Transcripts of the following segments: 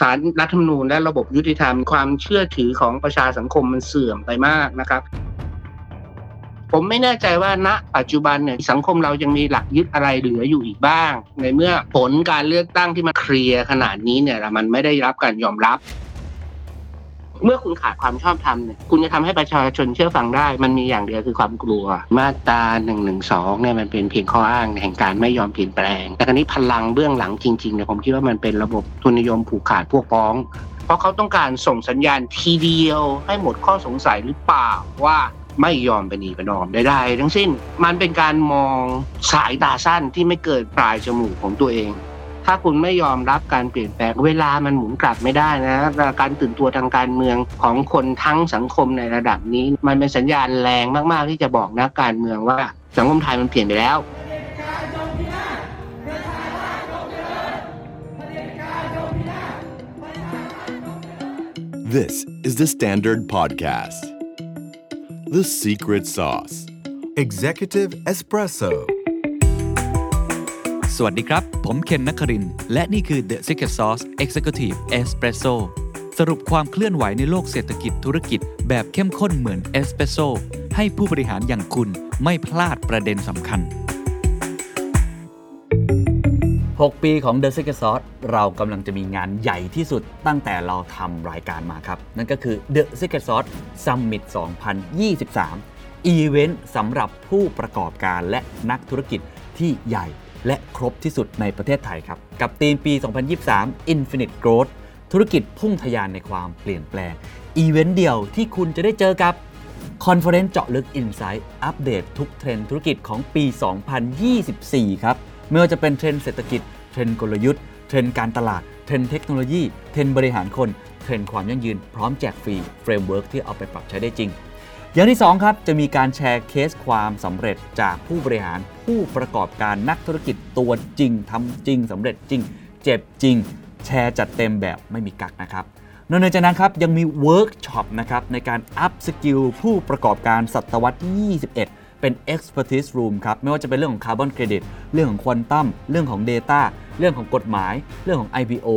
สารรัฐธรรมนูญและระบบยุติธรรมความเชื่อถือของประชาสังคมมันเสื่อมไปมากนะครับ ผมไม่แน่ใจว่าณปัจจุบันเนี่ยสังคมเรายังมีหลักยึดอะไรเหลืออยู่อีกบ้าง ในเมื่อผลการเลือกตั้งที่มันเคลียร์ขนาดนี้เนี่ยมันไม่ได้รับการยอมรับ เมื่อคุณขาดความชอบธรรมเนี่ยคุณจะทำให้ประชาชนเชื่อฟังได้ มันมีอย่างเดียวคือความกลัว มาตราหนึ่งหนึ่งสองเนี่ยมันเป็นเพียงข้ออ้างแห่งการไม่ยอมเปลี่ยนแปลง แต่ครนี้พลังเบื้องหลังจริงๆเนี่ยผมคิดว่ามันเป็นระบบทุนนิยมผูกขาดพวกพ้อง เพราะเขาต้องการส่งสัญญาณทีเดียวให้หมดข้อสงสัยหรือเปล่าว่าไม่ยอมไปนีประนอมใดๆทั้งสิ้น มันเป็นการมองสายตาสั้นที่ไม่เกิดปลายจมูกของตัวเอง ถ้าคุณไม่ยอมรับการเปลี่ยนแปลงเวลามันหมุนกลับไม่ได้นะการตื่นตัวทางการเมืองของคนทั้งสังคมในระดับนี้ มันเป็นสัญญาณแรงมาก ๆ ที่จะบอกนักการเมืองว่า สังคมไทยมันเปลี่ยนไปแล้ว This is the Standard Podcast. The Secret Sauce Executive Espresso สวัสดีครับ ผมเคนนักคริน และนี่คือ The Secret Sauce Executive Espresso สรุปความเคลื่อนไหวในโลกเศรษฐกิจธุรกิจ แบบเข้มข้นเหมือนเอสเปรสโซให้ผู้บริหารอย่างคุณไม่พลาดประเด็นสำคัญ 6 ปีของ The Secret Sauce เรากำลังจะมีงานใหญ่ที่สุดตั้งแต่เราทำรายการมาครับ นั่นก็คือ The Secret Sauce Summit 2023 อีเวนต์สำหรับผู้ประกอบการและนักธุรกิจที่ใหญ่ และครบที่สุดในประเทศไทยครับ กับธีมปี 2023 Infinite Growth ธุรกิจพุ่งทะยานในความเปลี่ยนแปลง อีเวนต์เดียวที่คุณจะได้เจอกับ conference เจาะลึก Insight update ทุกเทรนด์ธุรกิจของปี 2024 ครับ ไม่ว่าจะเป็นเทรนด์เศรษฐกิจ เทรนด์กลยุทธ์ เทรนด์การตลาด เทรนด์เทคโนโลยี เทรนด์บริหารคน เทรนด์ความยั่งยืน พร้อมแจกฟรี framework ที่เอาไปปรับใช้ได้จริง อย่างที่ 2 ครับ จะมีการแชร์เคสความสำเร็จจากผู้บริหารผู้ประกอบการนักธุรกิจตัวจริงทำจริงสำเร็จจริง เจ็บจริง แชร์จัดเต็มแบบไม่มีกักนะครับนอกจากนั้นครับยังมีเวิร์กช็อปนะครับในการ upskill ผู้ประกอบการศตวรรษที่21 เป็น expertise room ครับไม่ว่าจะเป็นเรื่องของคาร์บอนเครดิตเรื่องของควอนตัมเรื่องของ Data เรื่องของกฎหมาย เรื่องของ IPO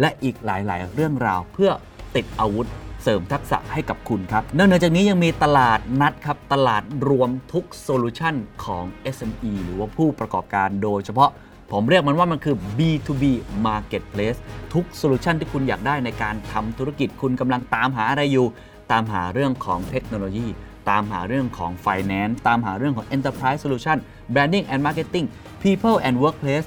และอีกหลาย ๆ เรื่องราวเพื่อติดอาวุธ เพิ่มทักษะให้กับคุณครับนอกจากนี้ยังมีตลาดนัดครับ ตลาดรวมทุก solution ของ SME หรือว่าผู้ประกอบการโดยเฉพาะผมเรียกมันว่ามันคือ B2B Marketplace ทุก solution ที่คุณอยากได้ในการทำธุรกิจคุณกำลังตามหาอะไรอยู่ ตามหาเรื่องของเทคโนโลยี ตามหาเรื่องของ Finance ตามหาเรื่องของ Enterprise Solution Branding and Marketing People and Workplace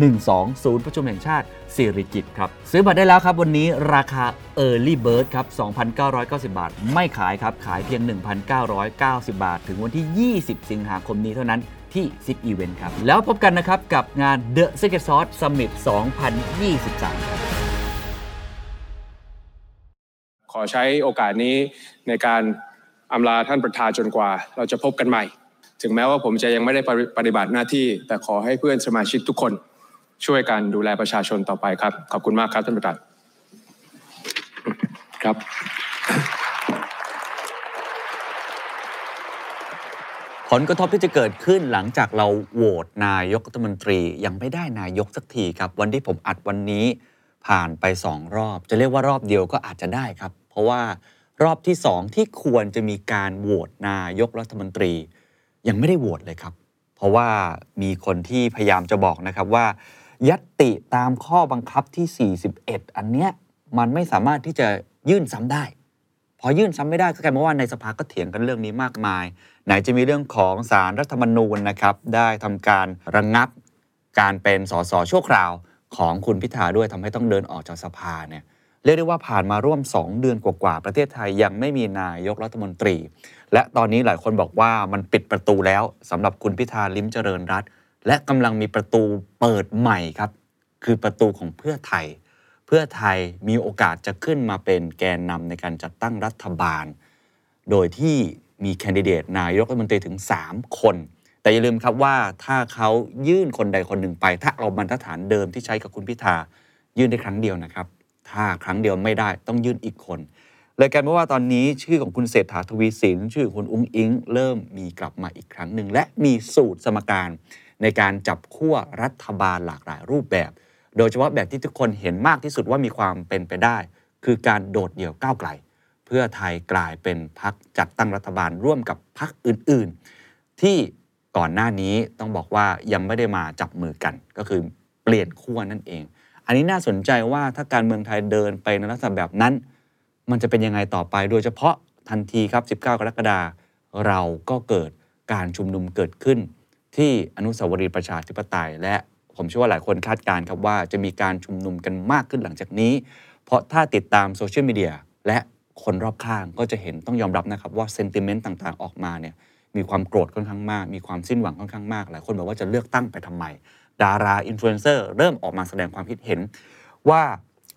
12ศูนย์ประชุมแห่งชาติสิริกิตครับ ซื้อบัตรได้แล้วครับ วันนี้ราคา Early Bird ครับ 2,990 บาท ไม่ขายครับ ขายเพียง 1,990 บาท ถึงวันที่ 20 สิงหาคมนี้เท่านั้นที่ซิกอีเวนต์ครับ แล้วพบกันนะครับ กับงาน The Secret Sauce Summit 2023ครับขอใช้โอกาสนี้ในการอำลาท่านประธานจนกว่า เราจะพบกันใหม่ ถึงแม้ว่าผมจะยังไม่ได้ปฏิบัติหน้าที่ แต่ขอให้เพื่อนสมาชิกทุกคน ช่วยกันดูแลประชาชนต่อไปครับ ขอบคุณมากครับท่านประธานครับ ผลกระทบที่จะเกิดขึ้นหลังจากเราโหวตนายกรัฐมนตรียังไม่ได้นายกสักทีครับ วันที่ผมอัดวันนี้ผ่านไปสองรอบ จะเรียกว่ารอบเดียวก็อาจจะได้ครับ เพราะว่ารอบที่สองที่ควรจะมีการโหวตนายกรัฐมนตรี ยังไม่ได้โหวตเลยครับ เพราะว่ามีคนที่พยายามจะบอกนะครับว่า ยัตติตามข้อบังคับที่ 41 อันเนี้ยมันไม่สามารถที่จะยื่นซ้ำได้ พอยื่นซ้ำไม่ได้ก็กลายเป็นว่าในสภาก็เถียงกันเรื่องนี้มากมาย ไหนจะมีเรื่องของสารรัฐธรรมนูญนะครับได้ทำการระงงับการเป็นสสชั่วคราวของคุณพิธาด้วยทำให้ต้องเดินออกจากสภาเนี่ยเรียกได้ว่าผ่านมาร่วม 2 เดือนกว่าๆประเทศไทยยังไม่มีนายกรัฐมนตรี และตอนนี้หลายคนบอกว่ามันปิดประตูแล้วสำหรับคุณพิธาลิ้มเจริญรัตน์ และกำลังมีประตูเปิดใหม่ครับ คือประตูของเพื่อไทย เพื่อไทยมีโอกาสจะขึ้นมาเป็นแกนนำในการจัดตั้งรัฐบาล โดยที่มีแคนดิเดตนายกรัฐมนตรีถึง 3 คน แต่อย่าลืมครับว่าถ้าเขายื่นคนใดคนหนึ่งไป ถ้าเอาบรรทัดฐานเดิมที่ใช้กับคุณพิธายื่นได้ครั้งเดียวนะครับ ถ้าครั้งเดียวไม่ได้ต้องยื่นอีกคนเลยกลายเป็นว่าตอนนี้ชื่อของคุณเศรษฐาทวีสิน ชื่อของคุณอุ้งอิง เริ่มมีกลับมาอีกครั้งหนึ่งและมีสูตรสมการ ในการจับขั้วรัฐบาลหลากหลายรูปแบบ โดยเฉพาะแบบที่ทุกคนเห็นมากที่สุดว่ามีความเป็นไปได้ คือการโดดเดี่ยวก้าวไกล เพื่อไทยกลายเป็นพักจัดตั้งรัฐบาลร่วมกับพักอื่น ๆ ที่ก่อนหน้านี้ต้องบอกว่ายังไม่ได้มาจับมือกัน ก็คือเปลี่ยนขั้วนั่นเอง อันนี้น่าสนใจว่าถ้าการเมืองไทยเดินไปในลักษณะแบบนั้น มันจะเป็นยังไงต่อไป โดยเฉพาะทันทีครับ 19 กรกฎาคมเราก็เกิดการชุมนุมเกิดขึ้น ที่อนุสาวรีย์ประชาธิปไตย และผมเชื่อว่าหลายคนคาดการณ์ครับว่าจะมีการชุมนุมกันมากขึ้นหลังจากนี้ เพราะถ้าติดตามโซเชียลมีเดียและคนรอบข้างก็จะเห็นต้องยอมรับนะครับว่าเซนติเมนต์ต่างๆ ออกมาเนี่ยมีความโกรธค่อนข้างมาก มีความสิ้นหวังค่อนข้างมาก หลายคนบอกว่าจะเลือกตั้งไปทำไม ดาราอินฟลูเอนเซอร์เริ่มออกมาแสดงความคิดเห็น ว่า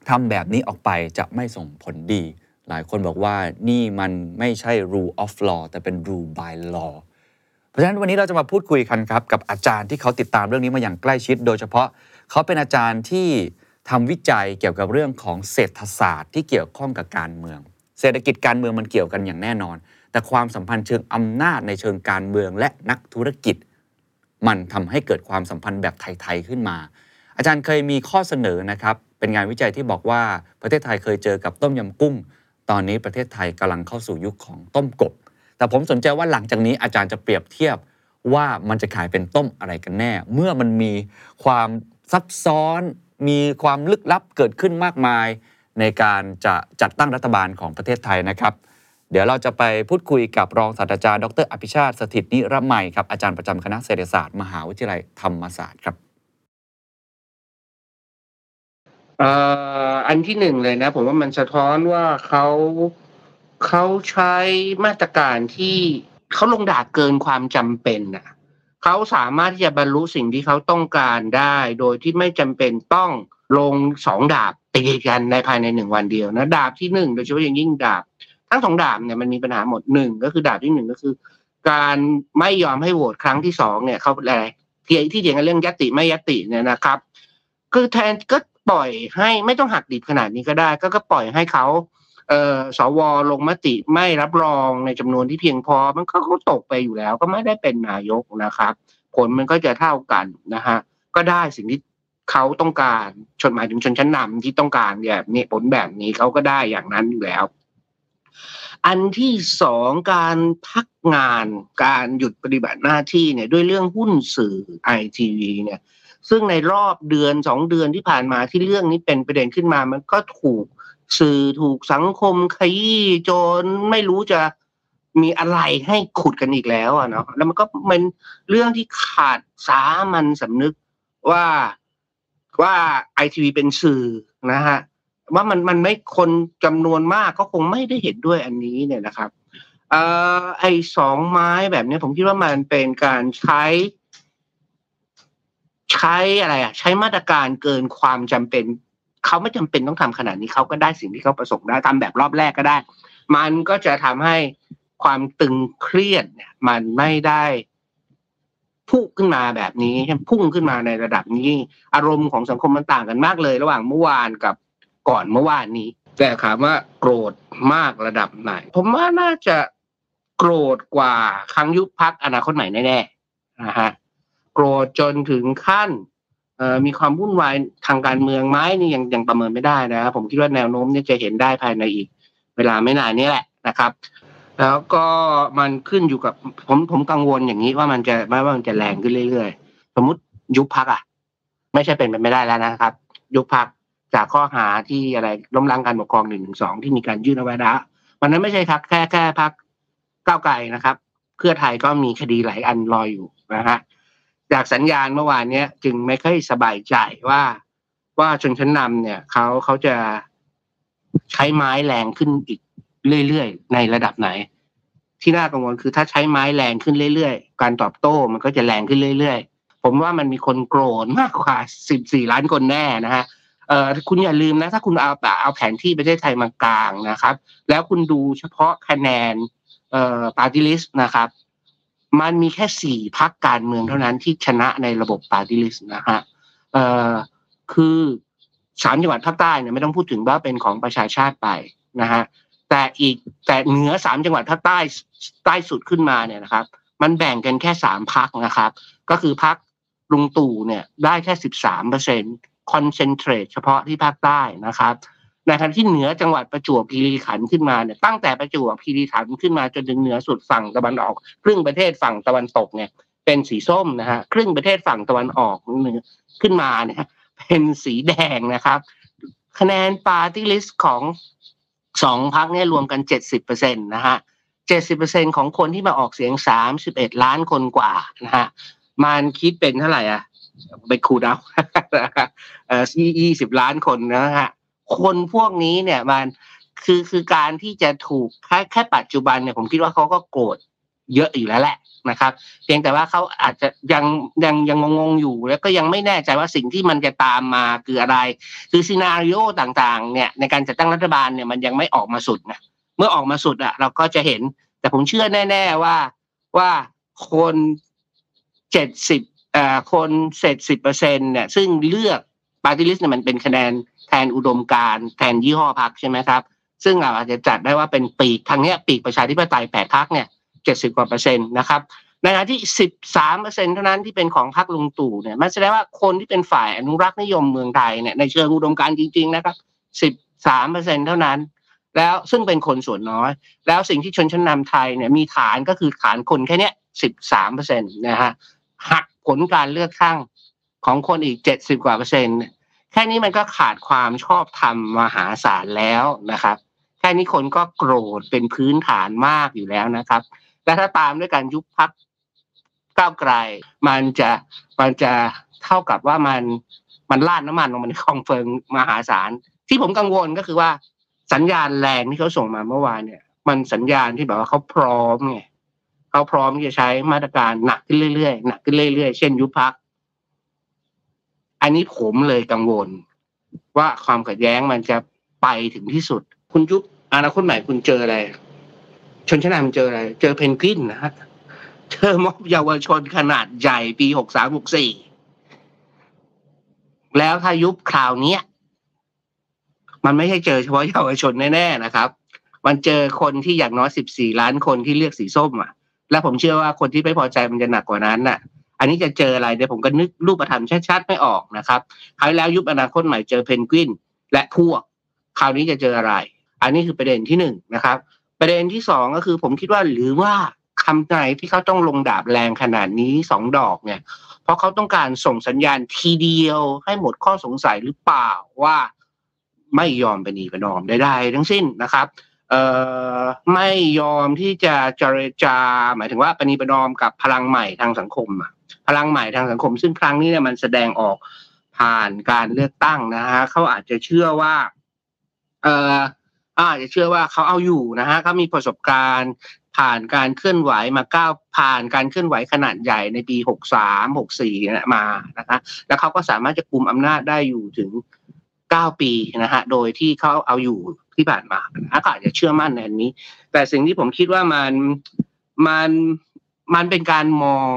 ทำแบบนี้ออกไปจะไม่ส่งผลดี หลายคนบอกว่านี่มันไม่ใช่ rule of law แต่เป็น rule by law เพราะฉะนั้นวันนี้เราจะมาพูดคุยกันครับกับอาจารย์ที่เขาติดตามเรื่องนี้มาอย่างใกล้ชิด โดยเฉพาะเขาเป็นอาจารย์ที่ทำวิจัยเกี่ยวกับเรื่องของเศรษฐศาสตร์ที่เกี่ยวข้องกับการเมือง เศรษฐกิจการเมืองมันเกี่ยวกันอย่างแน่นอน แต่ความสัมพันธ์เชิงอำนาจในเชิงการเมืองและนักธุรกิจ มันทำให้เกิดความสัมพันธ์แบบไทยๆขึ้นมา อาจารย์เคยมีข้อเสนอนะครับเป็นงานวิจัยที่บอกว่าประเทศไทยเคยเจอกับต้มยำกุ้ง ตอนนี้ประเทศไทยกำลังเข้าสู่ยุคของต้มกบ แต่ผมสนใจว่าหลังจากนี้อาจารย์จะเปรียบเทียบว่ามันจะขายเป็นต้มอะไรกันแน่ เมื่อมันมีความซับซ้อน มีความลึกลับเกิดขึ้นมากมาย ในการจะจัดตั้งรัฐบาลของประเทศไทยนะครับ เดี๋ยวเราจะไปพูดคุยกับรองศาสตราจารย์ดร อภิชาติสถิตนิรมัยครับอาจารย์ประจำคณะเศรษฐศาสตร์มหาวิทยาลัยธรรมศาสตร์ครับอันที่หนึ่งเลยนะ ผมว่ามันสะท้อนว่าเขา เขาใช้มาตรการที่เขาลงดาบเกินความจำเป็นน่ะเขาสามารถที่จะบรรลุสิ่งที่เขาต้องการได้ โดยที่ไม่จำเป็นต้องลงสองดาบติดกันในภายในหนึ่งวันเดียวนะดาบที่หนึ่งโดยเฉพาะอย่างยิ่งดาบ ทั้งสองดาบเนี่ยมันมีปัญหาหมดหนึ่งก็คือดาบที่หนึ่งก็คือ การไม่ยอมให้โหวตครั้งที่สองเนี่ยเขาอะไรที่ที่เถียงกันเรื่องยติไม่ยติเนี่ยนะครับ คือแทนก็ปล่อยให้ไม่ต้องหักดิบขนาดนี้ก็ได้ ก็ก็ปล่อยให้เขา สวลงมติไม่รับรองในจำนวนที่เพียงพอ มันก็เขาตกไปอยู่แล้ว ก็ไม่ได้เป็นนายกนะครับ ผลมันก็จะเท่ากันนะฮะก็ได้สิ่งที่เขาต้องการชนหมายถึงชนชั้นนำที่ต้องการแบบนี้ผลแบบนี้เขาก็ได้อย่างนั้นอยู่แล้ว อันที่สองการพักงานการหยุดปฏิบัติหน้าที่เนี่ยด้วยเรื่องหุ้นสื่อไอทีวีเนี่ย ซึ่งในรอบเดือนสองเดือนที่ผ่านมาที่เรื่องนี้เป็นประเด็นขึ้นมา มันก็ถูก สื่อถูกสังคมขยี้จนไม่รู้จะมีอะไรให้ขุดกันอีกแล้วอะเนาะแล้วมันก็เป็นเรื่องที่ขาดสามัญสำนึกว่าว่าไอทีวีเป็นสื่อนะฮะว่ามันมันไม่คนจำนวนมากก็คงไม่ได้เห็นด้วยอันนี้เนี่ยนะครับเอ่อไอสองไม้แบบนี้ผมคิดว่ามันเป็นการใช้ ใช้อะไรอะ ใช้มาตรการเกินความจำเป็น เขาไม่จำเป็นต้องทำขนาดนี้เขาก็ได้สิ่งที่เขาประสงค์ได้ทำแบบรอบแรกก็ได้ มันก็จะทำให้ความตึงเครียดเนี่ย มันไม่ได้พุ่งขึ้นมาแบบนี้พุ่งขึ้นมาในระดับนี้ อารมณ์ของสังคมมันต่างกันมากเลย ระหว่างเมื่อวานกับก่อนเมื่อวานนี้ แต่ถามว่าโกรธมากระดับไหน ผมว่าน่าจะโกรธกว่าครั้งยุบพักอนาคตใหม่แน่ๆนะฮะโกรธจนถึงขั้น มีความวุ่นวายทางการเมืองไหมนี่ยังยังประเมินไม่ได้นะครับผมคิดว่าแนวโน้มเนี่ยจะเห็นได้ภายในอีก เวลาไม่นานนี้แหละนะครับ แล้วก็มันขึ้นอยู่กับผมผมกังวลอย่างนี้ว่ามันจะว่ามันจะแรงขึ้นเรื่อยๆ สมมติยุบพักอะ ไม่ใช่เป็นไปไม่ได้แล้วนะครับ ยุบพักจากข้อหาที่อะไรล้มล้างการปกครองหนึ่งหนึ่งสองที่มีการยื่นเอาไว้แล้วมันนั้นไม่ใช่พักแค่แค่พักก้าวไกลนะครับ เพื่อไทยก็มีคดีหลายอันรออยู่นะฮะ จากสัญญาณเมื่อวานเนี้ยจึงไม่ค่อยสบายใจว่า ว่าชนชั้นนำเนี่ยเขาเขาจะใช้ไม้แรงขึ้นอีกเรื่อยๆ ในระดับไหน ที่น่ากังวลคือถ้าใช้ไม้แรงขึ้นเรื่อยๆ การตอบโต้มันก็จะแรงขึ้นเรื่อยๆ ผมว่ามันมีคนโกรธมากกว่าสิบสี่ล้านคนแน่นะฮะเอ่อคุณอย่าลืมนะถ้าคุณเอาเอาแผนที่ประเทศไทยมากางนะครับ แล้วคุณดูเฉพาะคะแนนเอ่อปาร์ตี้ลิสต์นะครับ มันมีแค่สี่พรรคการเมืองเท่านั้นที่ชนะในระบบปาร์ตี้ลิสต์นะฮะเอ่อคือสามจังหวัดภาคใต้เนี่ยไม่ต้องพูดถึงว่าเป็นของประชาชาติไปนะฮะแต่อีกแต่เหนือสามจังหวัดภาคใต้ใต้สุดขึ้นมาเนี่ยนะครับ มันแบ่งกันแค่สามพักนะครับ ก็คือพักลุงตู่เนี่ยได้แค่สิบสามเปอร์เซ็นต์คอนเซนเทรตเฉพาะที่ภาคใต้นะครับ ในขณะที่เหนือจังหวัดประจวบคีรีขันธ์ขึ้นมาเนี่ยตั้งแต่ประจวบคีรีขันธ์ขึ้นมาจนถึงเหนือสุดฝั่งตะวันออก ครึ่งประเทศฝั่งตะวันตกเนี่ย เป็นสีส้มนะฮะครึ่งประเทศฝั่งตะวันออกเหนือขึ้นมาเนี่ยเป็นสีแดงนะครับ คะแนนปาร์ตี้ลิสต์ของสองพรรคเนี่ยรวมกันเจ็ดสิบเปอร์เซ็นต์นะฮะเจ็ดสิบเปอร์เซ็นต์ของคนที่มาออกเสียงสามสิบเอ็ดล้านคนกว่านะฮะมันคิดเป็นเท่าไหร่อะไปคูณเอาเอ่อยี่สิบล้านคนนะฮะ คนพวกนี้เนี่ยมันคือคือการที่จะถูกแค่แค่ปัจจุบันเนี่ยผมคิดว่าเขาก็โกรธเยอะอยู่แล้วแหละนะครับ เพียงแต่ว่าเขาอาจจะยังยังยังงงๆอยู่ แล้วก็ยังไม่แน่ใจว่าสิ่งที่มันจะตามมาคืออะไร คือ scenario ต่างๆเนี่ยในการจัดตั้งรัฐบาลเนี่ยมันยังไม่ออกมาสุดนะเมื่อออกมาสุดอะเราก็จะเห็น แต่ผมเชื่อแน่ ๆว่าว่าคนเจ็ดสิบเอ่อคนเจ็ดสิบเปอร์เซ็นต์เนี่ยซึ่งเลือกปาร์ตี้ลิสต์เนี่ยมันเป็นคะแนน แทนอุดมการณ์แทนยี่ห้อพรรคใช่ไหมครับ ซึ่งเราอาจจะจัดได้ว่าเป็นปีกทางนี้ปีกประชาธิปไตยแปดพรรคเนี่ยเจ็ดสิบกว่าเปอร์เซ็นต์นะครับในขณะที่สิบสามเปอร์เซ็นต์เท่านั้นที่เป็นของพรรคลุงตู่เนี่ยมันแสดงว่าคนที่เป็นฝ่ายอนุรักษ์นิยมเมืองไทยเนี่ยในเชิงอุดมการณ์จริง ๆ นะครับสิบสามเปอร์เซ็นต์เท่านั้น แล้วซึ่งเป็นคนส่วนน้อย แล้วสิ่งที่ชนชั้นนำไทยเนี่ยมีฐานก็คือฐานคนแค่เนี้ยสิบสามเปอร์เซ็นต์นะฮะหักผลการเลือกตั้งของคนอีกเจ็ดสิบกว่าเปอร์เซ็นต์ แค่นี้มันก็ขาดความชอบธรรมมหาศาลแล้วนะครับ แค่นี้คนก็โกรธเป็นพื้นฐานมากอยู่แล้วนะครับ และถ้าตามด้วยการยุบพักก้าวไกล มันจะมันจะเท่ากับว่ามันมันลาดน้ำมันลงมาในคลองเฟิงมหาศาล ที่ผมกังวลก็คือว่าสัญญาณแรงที่เขาส่งมาเมื่อวานเนี่ย มันสัญญาณที่แบบว่าเขาพร้อมไงเขาพร้อมที่จะใช้มาตรการหนักขึ้นเรื่อยๆหนักขึ้นเรื่อยๆ เช่นยุบพัก อันนี้ผมเลยกังวล ว่าความขัดแย้งมันจะไปถึงที่สุด คุณยุบอนาคตใหม่คุณเจออะไร ชนชั้นนำเจออะไร เจอเพนกวินนะฮะเจอม็อบเยาวชนขนาดใหญ่ปีหกสามหกสี่แล้วถ้ายุบคราวนี้มันไม่ใช่เจอเฉพาะเยาวชนแน่ๆนะครับ มันเจอคนที่อย่างน้อยสิบสี่ล้านคนที่เลือกสีส้มอะ และผมเชื่อว่าคนที่ไม่พอใจมันจะหนักกว่านั้นน่ะ อันนี้จะเจออะไรเดี๋ยวผมก็นึกรูปธรรมชัดๆไม่ออกนะครับคราวที่แล้วยุบอนาคตใหม่เจอเพนกวินและพวก คราวนี้จะเจออะไร อันนี้คือประเด็นที่หนึ่งนะครับ ประเด็นที่สองก็คือผมคิดว่าหรือว่าคำไหนที่เขาต้องลงดาบแรงขนาดนี้สองดอกเนี่ย เพราะเขาต้องการส่งสัญญาณทีเดียวให้หมดข้อสงสัยหรือเปล่าว่าไม่ยอมไปนีประนอมได้ๆทั้งสิ้นนะครับเอ่อไม่ยอมที่จะเจรจา หมายถึงว่าปณีประนอมกับพลังใหม่ทางสังคมอะ พลังใหม่ทางสังคม ซึ่งครั้งนี้เนี่ยมันแสดงออกผ่านการเลือกตั้งนะฮะเขาอาจจะเชื่อว่า เอ่ออาจจะเชื่อว่าเขาเอาอยู่นะฮะเขามีประสบการณ์ผ่านการเคลื่อนไหวมาก้าวผ่านการเคลื่อนไหวขนาดใหญ่ในปีหกสามหกสี่ยมานะคะแล้วเขาก็สามารถจะคุมอำนาจได้อยู่ถึงเก้าปีนะฮะโดยที่เขาเอาอยู่ที่ผ่านมานะก็อาจจะเชื่อมั่นในนี้ แต่สิ่งที่ผมคิดว่ามันมันมันเป็นการมอง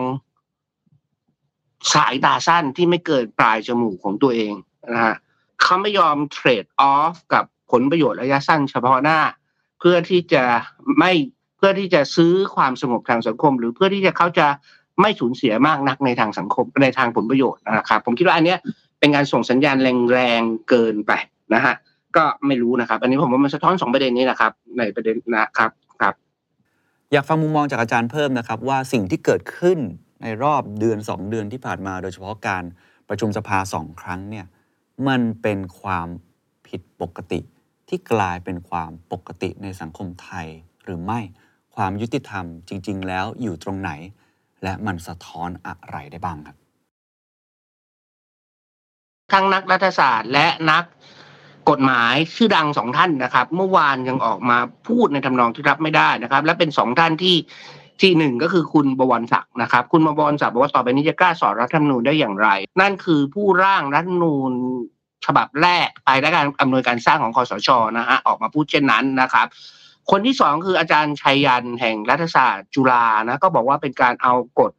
สายตาสั้นที่ไม่เกินปลายจมูกของตัวเองนะฮะเขาไม่ยอมเทรดออฟกับผลประโยชน์ระยะสั้นเฉพาะหน้า เพื่อที่จะไม่เพื่อที่จะซื้อความสงบทางสังคม หรือเพื่อที่จะเขาจะไม่สูญเสียมากนักในทางสังคมในทางผลประโยชน์นะครับผมคิดว่าอันเนี้ยเป็นการส่งสัญญาณแรงๆเกินไปนะฮะก็ไม่รู้นะครับ อันนี้ผมว่ามันสะท้อนสองประเด็นนี้นะครับ ในประเด็นนะครับครับ อยากฟังมุมมองจากอาจารย์เพิ่มนะครับ ว่าสิ่งที่เกิดขึ้น ในรอบเดือน 2 เดือนที่ผ่านมา โดยเฉพาะการประชุมสภาสองครั้งเนี่ยมันเป็นความผิดปกติ ที่กลายเป็นความปกติในสังคมไทยหรือไม่ความยุติธรรมจริง ๆ แล้วอยู่ตรงไหน และมันสะท้อนอะไรได้บ้างครับทั้งนักรัฐศาสตร์และนักกฎหมายชื่อดังสองท่านนะครับ เมื่อวานยังออกมาพูดในทำนองที่รับไม่ได้นะครับ และเป็นสองท่านที่ ที่หนึ่งก็คือคุณบวรศักดิ์นะครับ คุณบวรศักดิ์บอกว่าต่อไปนี้จะกล้าสอนรัฐธรรมนูญได้อย่างไร นั่นคือผู้ร่างรัฐธรรมนูญฉบับแรกภายใต้การอำนวยการสร้างของคอสชนะฮะออกมาพูดเช่นนั้นนะครับ คนที่สองคืออาจารย์ชัยยันแห่งรัฐศาสตร์จุฬานะก็บอกว่าเป็นการเอากฎ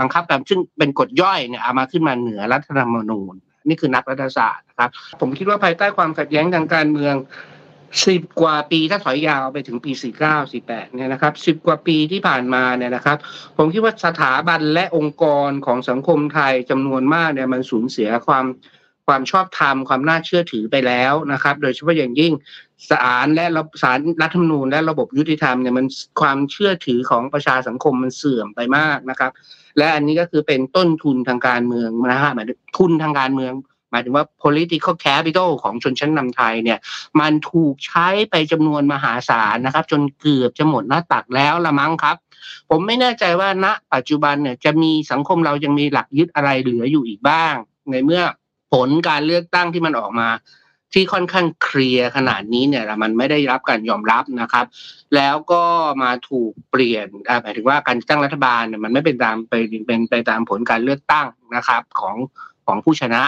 บังคับการซึ่งเป็นกฎย่อยเนี่ยเอามาขึ้นมาเหนือรัฐธรรมนูญนี่คือนักรัฐศาสตร์นะครับ ผมคิดว่าภายใต้ความขัดแย้งทางการเมือง สิบกว่าปีถ้าถอยยาวไปถึงปี 49 48เนี่ยนะครับสิบกว่าปีที่ผ่านมาเนี่ยนะครับ ผมคิดว่าสถาบันและองค์กรของสังคมไทยจำนวนมากเนี่ยมันสูญเสียความความชอบธรรมความน่าเชื่อถือไปแล้วนะครับ โดยเฉพาะอย่างยิ่งศาลและศาลรัฐธรรมนูญและระบบยุติธรรมเนี่ยมันความเชื่อถือของประชาสังคมมันเสื่อมไปมากนะครับ และอันนี้ก็คือเป็นต้นทุนทางการเมืองนะฮะหมายถึงทุนทางการเมือง มายถึงว่า political capital ของชนชั้นนำไทยเนี่ยมันถูกใช้ไปจำนวนมหาศาลนะครับ จนเกือบจะหมดหน้าตักแล้วละมั้งครับ ผมไม่แน่ใจว่าณปัจจุบันเนี่ยจะมีสังคมเรายังมีหลักยึดอะไรเหลืออยู่อีกบ้าง ในเมื่อผลการเลือกตั้งที่มันออกมาที่ค่อนข้างเคลียร์ขนาดนี้เนี่ยมันไม่ได้รับการยอมรับนะครับ แล้วก็มาถูกเปลี่ยนหมายถึงว่าการตั้งรัฐบาลเนี่ยมันไม่เป็นตามไปเป็นไปตามผลการเลือกตั้งนะครับของของผู้ชนะ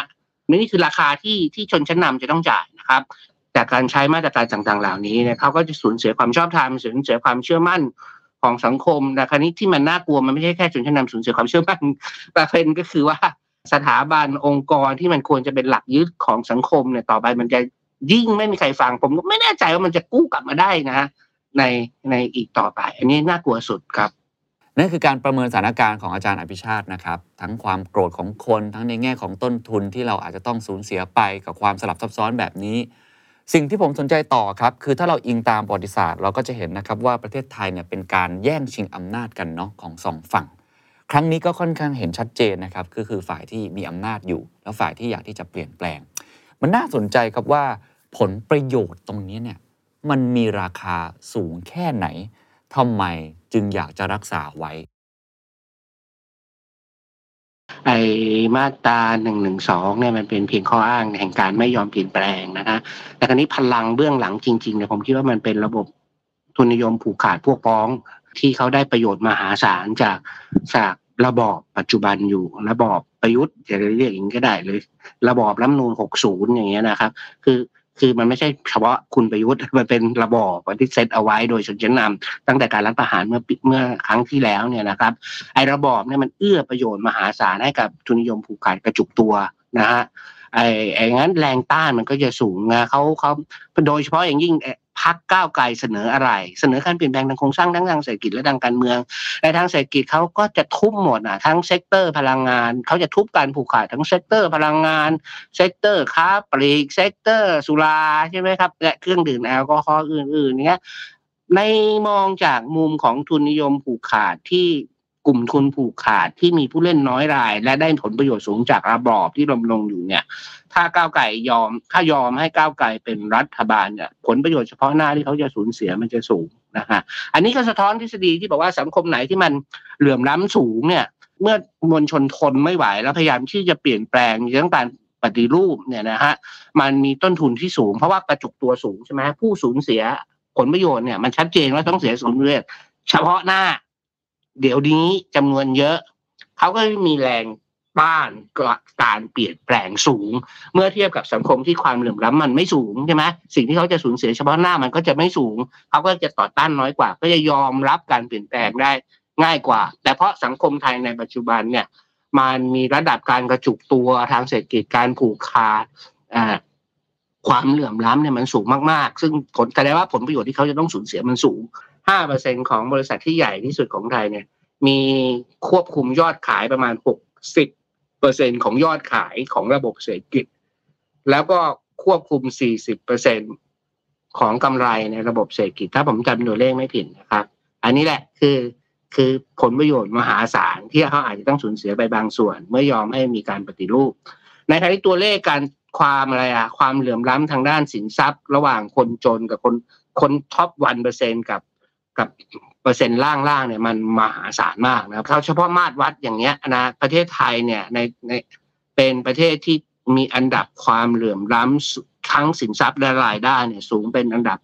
นี่คือราคาที่ที่ชนชั้นนาจะต้องจ่ายนะครับ จากการใช้มาตรการต่างๆ เหล่านี้เนี่ยเขาก็จะสูญเสียความชอบธรรมสูญเสียความเชื่อมั่นของสังคมนะครนี้ที่มันน่ากลัวมันไม่ใช่แค่ชนชั้นนำสูญเสียความเชื่อมั่นแต่เป็นก็คือว่าสถาบันองค์กรที่มันควรจะเป็นหลักยึดของสังคมเนี่ยต่อไปมันจะยิ่งไม่มีใครฟังผมก็ไม่แน่ใจว่ามันจะกู้กลับมาได้นะ ในในอีกต่อไป อันนี้น่ากลัวสุดครับ นั่นคือการประเมินสถานการณ์ของอาจารย์อภิชาตินะครับ ทั้งความโกรธของคน ทั้งในแง่ของต้นทุนที่เราอาจจะต้องสูญเสียไปกับความสลับซับซ้อนแบบนี้ สิ่งที่ผมสนใจต่อครับ คือถ้าเราอิงตามประวัติศาสตร์ เราก็จะเห็นนะครับว่าประเทศไทยเนี่ยเป็นการแย่งชิงอำนาจกันเนาะของสองฝั่ง ครั้งนี้ก็ค่อนข้างเห็นชัดเจนนะครับก็คือฝ่ายที่มีอำนาจอยู่ แล้วฝ่ายที่อยากที่จะเปลี่ยนแปลง มันน่าสนใจครับว่าผลประโยชน์ตรงนี้เนี่ยมันมีราคาสูงแค่ไหนทำไม จึงอยากจะรักษาไว้ ไอมาตราหนึ่งหนึ่งสองเนี่ยมันเป็นเพียงข้ออ้างแห่งการไม่ยอมเปลี่ยนแปลงนะคะแต่ครนี้พลังเบื้องหลังจริงๆเนี่ยผมคิดว่ามันเป็นระบบทุนนิยมผูกขาดพวกพ้องที่เขาได้ประโยชน์มหาศาลจากจากระบอบปัจจุบันอยู่ ระบอบประยุทธ์จะเรียกอย่างนี้ก็ได้เลย ระบอบรัฐนูนหกศูนย์อย่างเงี้ยนะครับ คือ คือมันไม่ใช่เฉพาะคุณประยุทธ์มันเป็นระบอบที่เซตเอาไว้โดยชนชั้นนำตั้งแต่การรัฐประหารเมื่อเมื่อครั้งที่แล้วเนี่ยนะครับ ไอ้ระบอบเนี่ยมันเอื้อประโยชน์มหาศาลให้กับทุนนิยมผูกขาดกระจุกตัวนะฮะไอ้ไอ้งั้นแรงต้านมันก็จะสูงนะเขาเขาโดยเฉพาะอย่างยิ่ง พรรคก้าวไกลเสนออะไร เสนอการเปลี่ยนแปลงทางโครงสร้างทั้งทางเศรษฐกิจและทางการเมืองในทางเศรษฐกิจเขาก็จะทุบหมดอะทั้ง sector พลังงานเขาจะทุบการผูกขาดทั้ง sector พลังงาน sector ค้าปลีก sector สุราใช่ไหมครับและเครื่องดื่มแอลกอฮอล์อื่นๆเนี้ยในมองจากมุมของทุนนิยมผูกขาดที่ กลุ่มทุนผูกขาดที่มีผู้เล่นน้อยราย และได้ผลประโยชน์สูงจากระบอบที่ดำรงอยู่เนี่ย ถ้าก้าวไก่ยอมถ้ายอมให้ก้าวไก่เป็นรัฐบาลเนี่ยผลประโยชน์เฉพาะหน้าที่เขาจะสูญเสียมันจะสูงนะฮะอันนี้ก็สะท้อนทฤษฎีที่บอกว่าสังคมไหนที่มันเหลื่อมล้ำสูงเนี่ย เมื่อมวลชนทนไม่ไหวแล้วพยายามที่จะเปลี่ยนแปลงเรื่องการปฏิรูปเนี่ยนะฮะมันมีต้นทุนที่สูง เพราะว่ากระจุกตัวสูงใช่ไหมผู้สูญเสียผลประโยชน์เนี่ยมันชัดเจนว่าต้องเสียสมเด็จเฉพาะหน้า เดี๋ยวนี้จำนวนเยอะ เขาก็มีแรงต้านการเปลี่ยนแปลงสูง เมื่อเทียบกับสังคมที่ความเหลื่อมล้ำมันไม่สูงใช่ไหมสิ่งที่เขาจะสูญเสียเฉพาะหน้ามันก็จะไม่สูง เขาก็จะต่อต้านน้อยกว่า ก็จะยอมรับการเปลี่ยนแปลงได้ง่ายกว่า แต่เพราะสังคมไทยในปัจจุบันเนี่ย มันมีระดับการกระจุกตัวทางเศรษฐกิจการผูกขาดความเหลื่อมล้ำเนี่ยมันสูงมากๆ ซึ่งผลแสดงว่าผลประโยชน์ที่เขาจะต้องสูญเสียมันสูง ห้าเปอร์เซ็นของบริษัทที่ใหญ่ที่สุดของไทยเนี่ย มีควบคุมยอดขายประมาณหกสิบเปอร์เซ็นของยอดขายของระบบเศรษฐกิจ แล้วก็ควบคุมสี่สิบเปอร์เซ็นของกำไรในระบบเศรษฐกิจ ถ้าผมจำตัวเลขไม่ผิดนะครับ อันนี้แหละคือคือผลประโยชน์มหาศาลที่เขาอาจจะต้องสูญเสียไปบางส่วน เมื่อยอมให้มีการปฏิรูป ในทางที่ตัวเลขการความอะไรอะความเหลื่อมล้ำทางด้านสินทรัพย์ ระหว่างคนจนกับคนคน top one เปอร์เซ็นต์กับ กับเปอร์เซ็นต์ล่างๆเนี่ยมันมหาศาลมากนะครับเฉพาะมาตรวัดอย่างเงี้ยนะประเทศไทยเนี่ยในในเป็นประเทศที่มีอันดับความเหลื่อมล้ำทั้งสินทรัพย์และรายได้เนี่ยสูงเป็นอันดับ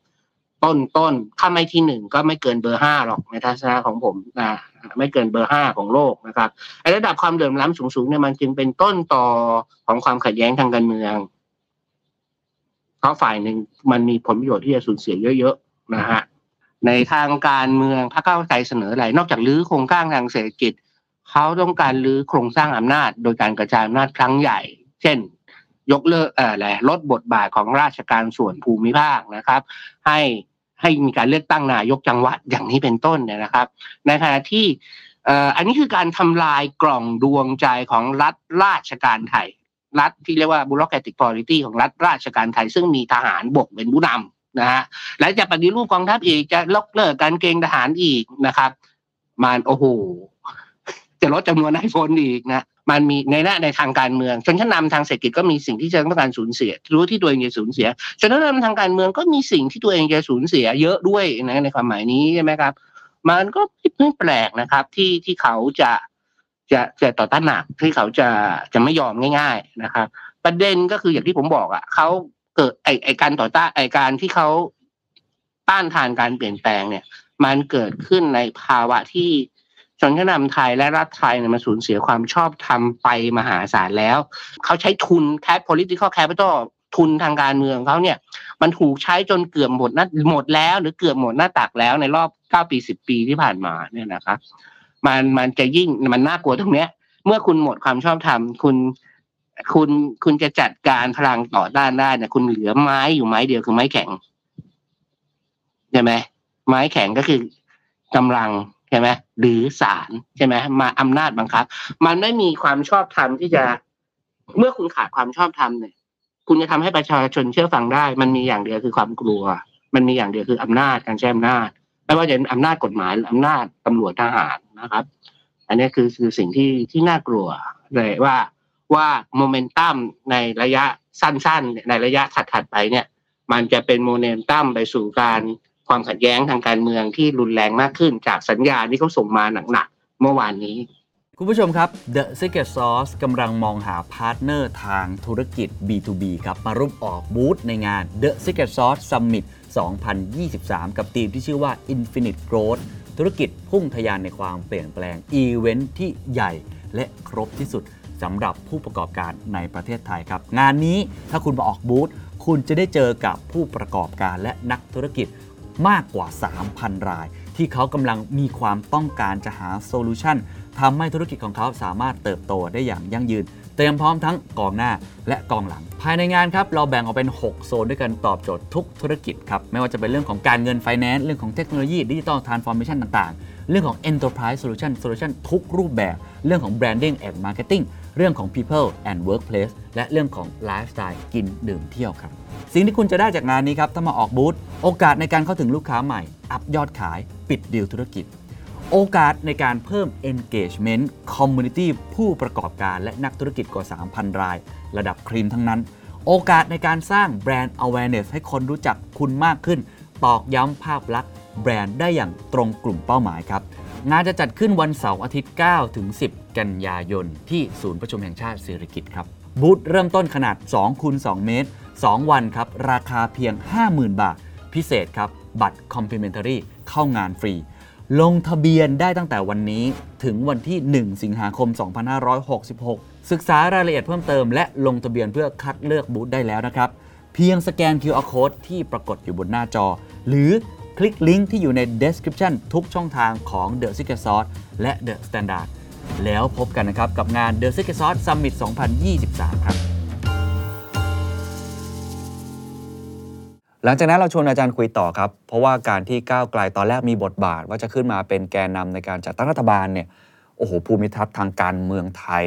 ต้นต้นถ้าไม่ที่หนึ่งก็ไม่เกินเบอร์ห้าหรอกในทัศนะของผมนะไม่เกินเบอร์ห้าของโลกนะครับไอ้ระดับความเหลื่อมล้ำสูงๆเนี่ยมันจึงเป็นต้นตอของความขัดแย้งทางการเมือง เพราะฝ่ายหนึ่งมันมีผลประโยชน์ที่จะสูญเสียเยอะๆนะฮะ ในทางการเมืองพรรคก้าวไกลเสนออะไรนอกจากรื้อโครงสร้างทางเศรษฐกิจเขาต้องการรื้อโครงสร้างอำนาจ โดยการกระจายอำนาจครั้งใหญ่ เช่น ยกเลิกอะไรลดบทบาทของราชการส่วนภูมิภาคนะครับ ให้ให้มีการเลือกตั้งนายกจังหวัดอย่างนี้เป็นต้นเนี่ยนะครับ ในขณะที่เอ่ออันนี้คือการทำลายกล่องดวงใจของรัฐราชการไทย รัฐที่เรียกว่า bureaucratic polity ของรัฐราชการไทย ซึ่งมีทหารบกเป็นผู้นำ นะฮะและจะปฏิรูปกองทัพอีกจะลดเลิกการเกณฑ์ทหารอีกนะครับ มันโอ้โหจะลดจำนวนนายพลอีกนะมันมีในหน้าในทางการเมืองชนชั้นนำทางเศรษฐกิจก็มีสิ่งที่จะต้องการสูญเสีย รู้ที่ตัวเองจะสูญเสียชนชั้นนำทางการเมืองก็มีสิ่งที่ตัวเองจะสูญเสีย เยอะด้วยนะในความหมายนี้ใช่ไหมครับ มันก็ไม่แปลกนะครับ ที่ที่เขาจะจะจะต่อต้านหนักที่เขาจะจะไม่ยอมง่าย ๆนะครับ ประเด็นก็คืออย่างที่ผมบอกอะเขา เกิดไอไอการต่อต้านไอการที่เขาต้านทานการเปลี่ยนแปลงเนี่ย มันเกิดขึ้นในภาวะที่ชนชั้นนำไทยและรัฐไทยเนี่ยมันสูญเสียความชอบธรรมไปมหาศาลแล้ว เขาใช้ทุน cash political capital ทุนทางการเมืองเขาเนี่ย มันถูกใช้จนเกือบหมดหน้าหมดแล้ว หรือเกือบหมดหน้าตักแล้วในรอบเก้าปีสิบปีที่ผ่านมาเนี่ยนะครับ มันมันจะยิ่งมันน่ากลัวตรงเนี้ย เมื่อคุณหมดความชอบธรรมคุณ คุณคุณจะจัดการพลังต่อต้านได้เนี่ยคุณเหลือไม้อยู่ไม้เดียวคือไม้แข็งใช่ไหมไม้แข็งก็คือกำลังใช่ไหมหรือศาลใช่ไหมมาอำนาจบังคับ มันไม่มีความชอบธรรมที่จะ เมื่อคุณขาดความชอบธรรมเนี่ย คุณจะทำให้ประชาชนเชื่อฟังได้ มันมีอย่างเดียวคือความกลัว มันมีอย่างเดียวคืออำนาจการใช้อำนาจไม่ว่าจะเป็นอำนาจกฎหมายหรืออำนาจตำรวจทหารนะครับ อันนี้คือคือสิ่งที่ที่น่ากลัวเลยว่า ว่าโมเมนตัมในระยะสั้นๆ ในระยะถัดๆไปเนี่ย มันจะเป็นโมเมนตัมไปสู่การความขัดแย้งทางการเมืองที่รุนแรงมากขึ้นจากสัญญาณที่เขาส่งมาหนักๆเมื่อวานนี้ คุณผู้ชมครับ The Secret Sauce กำลังมองหา partner ทางธุรกิจ B2B ครับ มาร่วมออกบูธในงาน The Secret Sauce Summit 2023 กับธีมที่ชื่อว่า Infinite Growth ธุรกิจพุ่งทะยานในความเปลี่ยนแปลงอีเวนท์ที่ใหญ่และครบที่สุด สำหรับผู้ประกอบการในประเทศไทยครับ งานนี้ถ้าคุณมาออกบูธคุณจะได้เจอกับผู้ประกอบการและนักธุรกิจมากกว่า 3,000 ราย ที่เขากำลังมีความต้องการจะหา solution ทำให้ธุรกิจของเขาสามารถเติบโตได้อย่างยั่งยืน เตรียมพร้อมทั้งกองหน้าและกองหลัง ภายในงานครับ เราแบ่งออกเป็น 6 โซนด้วยกันตอบโจทย์ทุกธุรกิจครับ ไม่ว่าจะเป็นเรื่องของการเงินไฟแนนซ์เรื่องของเทคโนโลยีดิจิ t a ลทรานส์ฟอร์เมชันต่างๆ เรื่องของ Enterprise Solution Solution ทุกรูปแบบ เรื่องของ Branding and Marketing เรื่องของ People and Workplace และเรื่องของ Lifestyle กินดื่มเที่ยวครับ สิ่งที่คุณจะได้จากงานนี้ครับ ถ้ามาออกบูธโอกาสในการเข้าถึงลูกค้าใหม่ อัปยอดขาย ปิดดีลธุรกิจ โอกาสในการเพิ่ม engagement community ผู้ประกอบการและนักธุรกิจกว่า 3,000 ราย ระดับครีมทั้งนั้น โอกาสในการสร้างแบรนด์ awareness ให้คนรู้จักคุณมากขึ้น ตอกย้ำภาพลักษณ์ แบรนด์ได้อย่างตรงกลุ่มเป้าหมายครับงานจะจัดขึ้นวันเสาร์อาทิตย์ 9 ถึง 10 กันยายน ที่ศูนย์ประชุมแห่งชาติสิริกิติ์ครับ บูธเริ่มต้นขนาด2คูณ2เมตร 2 วันครับ ราคาเพียง 50,000 บาท พิเศษครับ บัตร complimentary เข้างานฟรี ลงทะเบียนได้ตั้งแต่วันนี้ถึงวันที่ 1 สิงหาคม 2566 ศึกษารายละเอียดเพิ่มเติม และลงทะเบียนเพื่อคัดเลือกบูธได้แล้วนะครับ เพียงสแกน QR code ที่ปรากฏอยู่บนหน้าจอ หรือ คลิกลิงก์ที่อยู่ใน description ทุกช่องทางของ The Secret Sauce และ The Standard แล้วพบกันนะครับ กับงาน The Secret Sauce Summit 2023 ครับ หลังจากนั้นเราชวนอาจารย์คุยต่อครับ เพราะว่าการที่ก้าวไกลตอนแรกมีบทบาท ว่าจะขึ้นมาเป็นแกนนำในการจัดตั้งรัฐบาลเนี่ยโอ้โหภูมิทัศน์ทางการเมืองไทย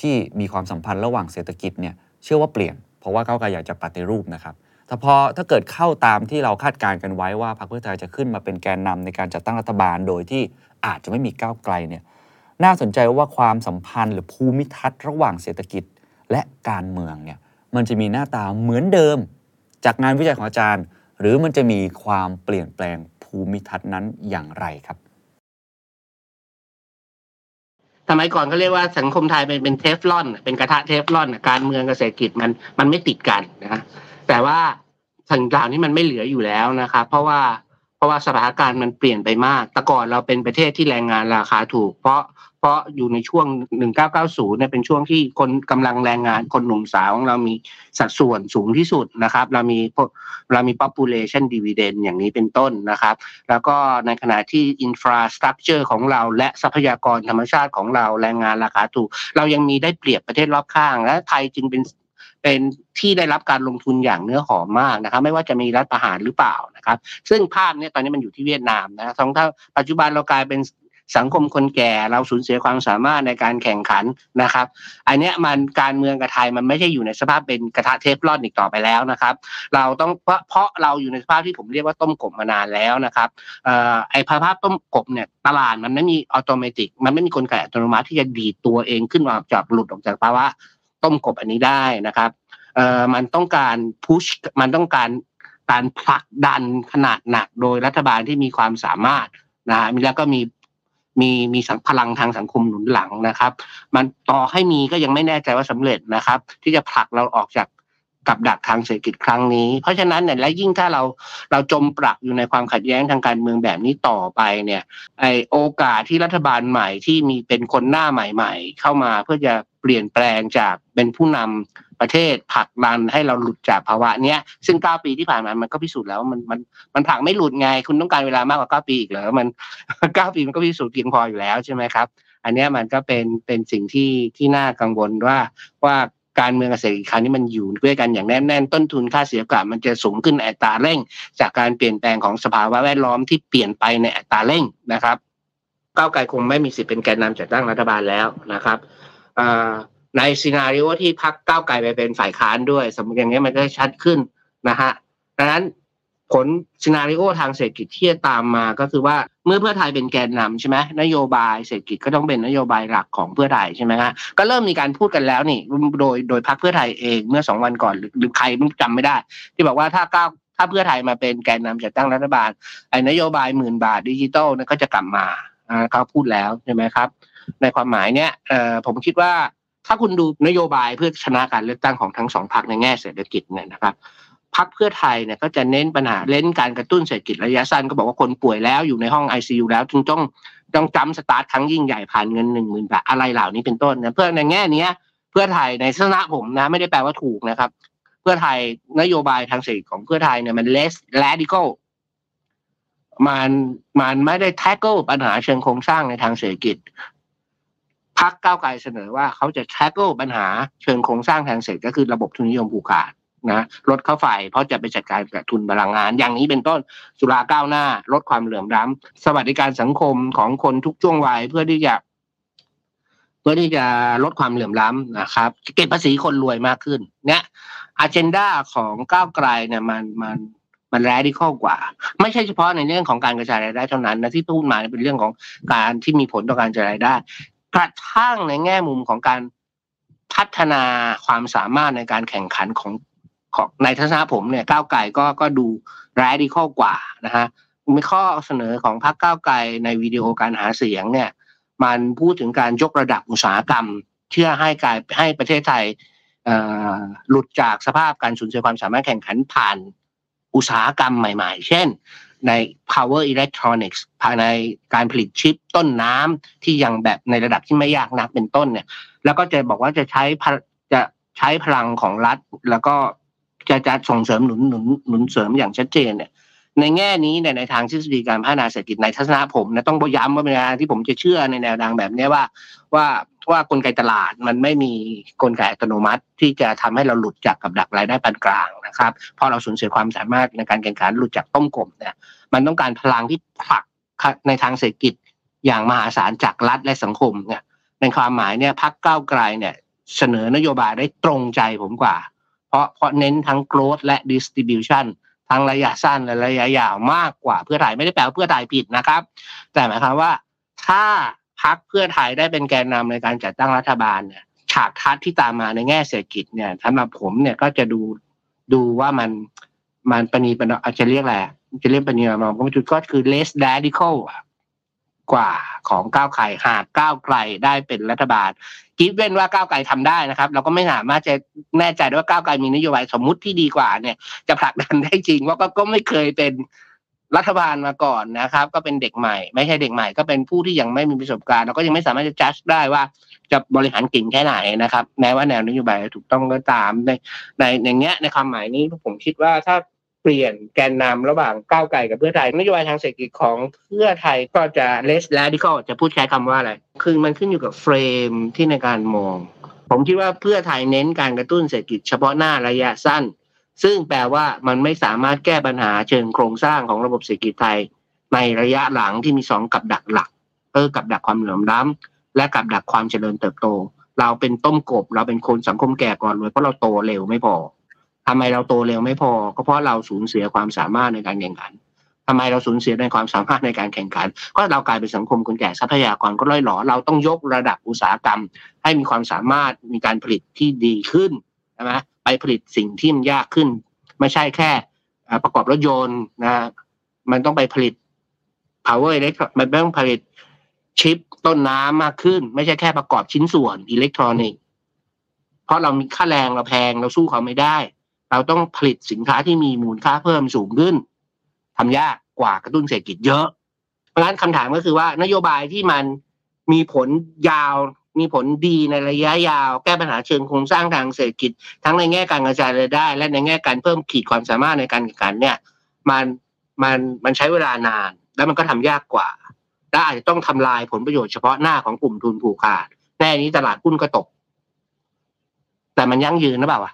ที่มีความสัมพันธ์ระหว่างเศรษฐกิจเนี่ยเชื่อว่าเปลี่ยน เพราะว่าก้าวไกลอยากจะปฏิรูปนะครับ แต่พอถ้าเกิดเข้าตามที่เราคาดการณ์กันไว้ว่าพรรคเพื่อไทยจะขึ้นมาเป็นแกนนำในการจัดตั้งรัฐบาลโดยที่อาจจะไม่มีก้าวไกลเนี่ยน่าสนใจว่าความสัมพันธ์หรือภูมิทัศน์ระหว่างเศรษฐกิจและการเมืองเนี่ยมันจะมีหน้าตาเหมือนเดิม จากงานวิจัยของอาจารย์ หรือมันจะมีความเปลี่ยนแปลงภูมิทัศน์นั้นอย่างไรครับ สมัยก่อนเขาเรียกว่าสังคมไทยเป็นเป็นเทฟลอน เป็นกระทะเทฟลอน การเมืองกับเศรษฐกิจมันมันไม่ติดกันนะ แต่ว่าสิ่งเหล่านี้มันไม่เหลืออยู่แล้วนะครับ เพราะว่าเพราะว่าสถานการณ์มันเปลี่ยนไปมาก แต่ก่อนเราเป็นประเทศที่แรงงานราคาถูก เพราะเพราะอยู่ในช่วง 1990 เนี่ยเป็นช่วงที่คนกำลังแรงงานคนหนุ่มสาวของเรามีสัดส่วนสูงที่สุดนะครับ เรามีเรามี population dividend อย่างนี้เป็นต้นนะครับ แล้วก็ในขณะที่ infrastructure ของเราและทรัพยากรธรรมชาติของเราแรงงานราคาถูก เรายังมีได้เปรียบประเทศรอบข้าง และไทยจึงเป็น เป็นที่ได้รับการลงทุนอย่างเนื้อหอมมากนะครับ ไม่ว่าจะมีรัฐประหารหรือเปล่านะครับ ซึ่งภาพนี้ตอนนี้มันอยู่ที่เวียดนามนะทั้งถ้าปัจจุบันเรากลายเป็นสังคมคนแก่เราสูญเสียความสามารถในการแข่งขันนะครับ อันนี้มันการเมืองกับไทยมันไม่ใช่อยู่ในสภาพเป็นกระทะเทฟลอนอีกต่อไปแล้วนะครับ เราต้องเพราะเราอยู่ในสภาพที่ผมเรียกว่าต้มกบมานานแล้วนะครับออไอ้ภาพต้มกบเนี่ยตลาดมันไม่มีอัตโนมัติมันไม่มีกลไกอัตโนมัติที่จะดีตัวเองขึ้นมาจากหลุดออกจากภาวะ ต้มกบอันนี้ได้นะครับเอ่อมันต้องการพุชมันต้องการการผลักดันขนาดหนักโดยรัฐบาลที่มีความสามารถนะแล้วก็มีมีมีสังพลังทางสังคมหนุนหลังนะครับ มันต่อให้มีก็ยังไม่แน่ใจว่าสำเร็จนะครับ ที่จะผลักเราออกจาก กับดักทางเศรษฐกิจครั้งนี้ เพราะฉะนั้นเนี่ยและยิ่งถ้าเราเราจมปลักอยู่ในความขัดแย้งทางการเมืองแบบนี้ต่อไปเนี่ยไอโอกาสที่รัฐบาลใหม่ที่มีเป็นคนหน้าใหม่ ๆ เข้ามาเพื่อจะเปลี่ยนแปลงจากเป็นผู้นำประเทศผลักดันให้เราหลุดจากภาวะเนี้ยซึ่งเก้าปีที่ผ่านมามันก็พิสูจน์แล้วมันมันมันผลักไม่หลุดไง คุณต้องการเวลามากกว่าเก้าปีอีกเหรอมันเก้าปีมันก็พิสูจน์เพียงพออยู่แล้วใช่ไหมครับ อันนี้มันก็เป็นเป็นสิ่งที่ที่น่ากังวลว่าว่า การเมืองเกษตรอีกครั้งนี้มันอยู่ด้วยกันอย่างแน่นแน่นต้นทุนค่าเสียกลับมันจะสูงขึ้นอัตราเร่ง จากการเปลี่ยนแปลงของสภาวะแวดล้อมที่เปลี่ยนไปในอัตราเร่งนะครับก้าวไกลคงไม่มีสิทธิ์เป็นแกนนำจัดตั้งรัฐบาลแล้วนะครับใน scenario ที่พรรคก้าวไกลไปเป็นฝ่ายค้านด้วย สมมติอย่างนี้มันก็ชัดขึ้นนะฮะดังนั้น ผล scenario ทางเศรษฐกิจที่จะตามมาก็คือว่าเมื่อเพื่อไทยเป็นแกนนำใช่ไหมนโยบายเศรษฐกิจก็ต้องเป็นนโยบายหลักของเพื่อไทยใช่ไหมฮะก็เริ่มมีการพูดกันแล้วนี่โดยโดยพรรคเพื่อไทยเองเมื่อสองวันก่อนหรือใครจำไม่ได้ ที่บอกว่าถ้าก้าวถ้าเพื่อไทยมาเป็นแกนนำจัดตั้งรัฐบาลไอ้นโยบายหมื่นบาทดิจิตอลนั่นก็จะกลับมาอ่าเขาพูดแล้วใช่ไหมครับ ในความหมายเนี้ยเอ่อผมคิดว่าถ้าคุณดูนโยบายเพื่อชนะการเลือกตั้งของทั้งสองพรรคในแง่เศรษฐกิจเนี่ยนะครับ พรรคเพื่อไทยเนี่ยก็จะเน้นปัญหาเล่นการกระตุ้นเศรษฐกิจระยะสั้นก็บอกว่าคนป่วยแล้วอยู่ในห้อง ICU แล้วจึงต้องต้องจำสตาร์ทครั้งยิ่งใหญ่ผ่านเงินหนึ่งหมื่นบาทอะไรเหล่านี้เป็นต้นนะเพื่อในแง่นี้เพื่อไทยในทัศนะผมนะไม่ได้แปลว่าถูกนะครับ เพื่อไทยนโยบายทางเศรษฐกิจของเพื่อไทยเนี่ยมัน less radical มันมันไม่ได้ tackle ปัญหาเชิงโครงสร้างในทางเศรษฐกิจพักก้าวไกลเสนอว่าเขาจะ tackle ปัญหาเชิงโครงสร้างทางเศรษฐก็คือระบบทุนนิยมผูกขาด นะลดค่าไฟเพราะจะไปจัดการกับทุนพลังงาน อย่างนี้เป็นต้นสุราก้าวหน้า ลดความเหลื่อมล้ำสวัสดิการสังคมของคนทุกช่วงวัยเพื่อที่จะ เพื่อที่จะลดความเหลื่อมล้ำนะครับ เก็บภาษีคนรวยมากขึ้น เนี่ยอ g e n d a ของก้าวไกลเนี่ยมันมันมันแรดิคอกว่า ไม่ใช่เฉพาะในเรื่องของการกระจายรายได้เท่านั้นนะที่พูดมาเป็นเรื่องของการที่มีผลต่อการกระจายรายได้กระทั่งในแง่มุมของการพัฒนาความสามารถในการแข่งขันของ ของในทัศนะผมเนี่ยก้าวไกลก็ก็ดูแรดิคอกว่านะฮะมีข้อเสนอของพรรคก้าวไกลในวิดีโอการหาเสียงเนี่ย มันพูดถึงการยกระดับอุตสาหกรรม เชื่อให้กายให้ประเทศไทยหลุดจากสภาพการสูญเสียความสามารถแข่งขันผ่านอุตสาหกรรมใหม่ ๆ เช่น ใน power electronics ภายในการผลิตชิปต้นน้ำที่ยังแบบในระดับที่ไม่ยากนักเป็นต้นเนี่ย แล้วก็จะบอกว่าจะใช้จะใช้พลังของรัฐแล้วก็ จะจะส่งเสริมหนุนหนุนหนุนเสริมอย่างชัดเจนเนี่ย ในแง่นี้เนี่ยในทางทฤษฎีการพัฒนาเศรษฐกิจในทัศนะผมนะต้องย้ำว่าเป็นการที่ผมจะเชื่อในแนวทางแบบนี้ว่า ว่าว่ากลไกตลาดมันไม่มีกลไกอัตโนมัติ ที่จะทำให้เราหลุดจากกับดักรายได้ปานกลางนะครับพอเราสูญเสียความสามารถในการแข่งขันหลุดจากต้มกลมเนี่ยมันต้องการพลังที่ผลักในทางเศรษฐกิจอย่างมหาศาลจากรัฐและสังคมเนี่ยในความหมายเนี่ยพักเก้าไกลเนี่ยเสนอนโยบายได้ตรงใจผมกว่า เพราะเพราะเน้นทั้ง growth และ distribution ทั้งระยะสั้นและระยะยาวมากกว่าเพื่อไทยไม่ได้แปลว่าเพื่อไทยผิดนะครับ แต่หมายความว่าถ้าพักเพื่อไทยได้เป็นแกนนำในการจัดตั้งรัฐบาลเนี่ยฉากทัดที่ตามมาในแง่เศรษฐกิจเนี่ยสำหรับผมเนี่ยก็จะดูดูว่ามันมันปณีปนอาจจะเรียกอะไรจะเรียกปณีปนอมก็ไม่ถูกก็คือ less radical กว่าของก้าวไกลหากก้าวไกลได้เป็นรัฐบาลกิฟเว้นว่าก้าวไกลทำได้นะครับ เราก็ไม่สามารถจะแน่ใจว่าก้าวไกลมีนโยบายสมมุติที่ดีกว่าเนี่ย จะผลักดันได้จริงว่าก็ไม่เคยเป็นรัฐบาลมาก่อนนะครับ ก็เป็นเด็กใหม่ ไม่ใช่เด็กใหม่ ก็เป็นผู้ที่ยังไม่มีประสบการณ์เราก็ยังไม่สามารถจะจัดได้ว่าจะบริหารเก่งแค่ไหนนะครับแม้ว่าแนวนโยบายถูกต้องก็ตามในในอย่างเงี้ยในความหมายนี้ผมคิดว่าถ้า ลี่ยนแกนนำระหว่างก้าวไกลกับเพื่อไทยนโยบายทางเศรษฐกิจของเพื่อไทยก็จะ less radical จะพูดใช้คำว่าอะไรคือมันขึ้นอยู่กับเฟรมที่ในการมอง ผมคิดว่าเพื่อไทยเน้นการกระตุ้นเศรษฐกิจเฉพาะหน้าระยะสั้น ซึ่งแปลว่ามันไม่สามารถแก้ปัญหาเชิงโครงสร้างของระบบเศรษฐกิจไทย ในระยะหลังที่มีสองกับดักหลักเออกับดักความเหลื่อมล้ำและกับดักความเจริญเติบโต เราเป็นต้มกบ เราเป็นคนสังคมแก่ก่อนเลยเพราะเราโตเร็วไม่พอ ทำไมเราโตเร็วไม่พอ ก็เพราะเราสูญเสียความสามารถในการแข่งขันทำไมเราสูญเสียในความสามารถในการแข่งขัน ก็เรากลายเป็นสังคมคนแก่ทรัพยากรก็ล่อยหลอเราต้องยกระดับอุตสาหกรรม ให้มีความสามารถมีการผลิตที่ดีขึ้นใช่ไหมไปผลิตสิ่งที่มันยากขึ้น ไม่ใช่แค่ประกอบรถยนต์นะมันต้องไปผลิต power electron มันต้องผลิตชิปต้นน้ำมากขึ้น ไม่ใช่แค่ประกอบชิ้นส่วนอิเล็กทรอนิกส์เพราะเรามีค่าแรงเราแพงเราสู้เขาไม่ได้ เราต้องผลิตสินค้าที่มีมูลค่าเพิ่มสูงขึ้นทำยากกว่ากระตุ้นเศรษฐกิจเยอะ เพราะฉะนั้นคำถามก็คือว่านโยบายที่มันมีผลยาวมีผลดีในระยะยาว แก้ปัญหาเชิงโครงสร้างทางเศรษฐกิจ ทั้งในแง่การกระจายรายได้ และในแง่การเพิ่มขีดความสามารถในการแข่งขันเนี่ยมันมันมันใช้เวลานาน แล้วมันก็ทำยากกว่าและอาจจะต้องทำลายผลประโยชน์เฉพาะหน้าของกลุ่มทุนผูกขาดแน่นี้ตลาดหุ้นก็ตก แต่มันยั่งยืนหรือเปล่าวะ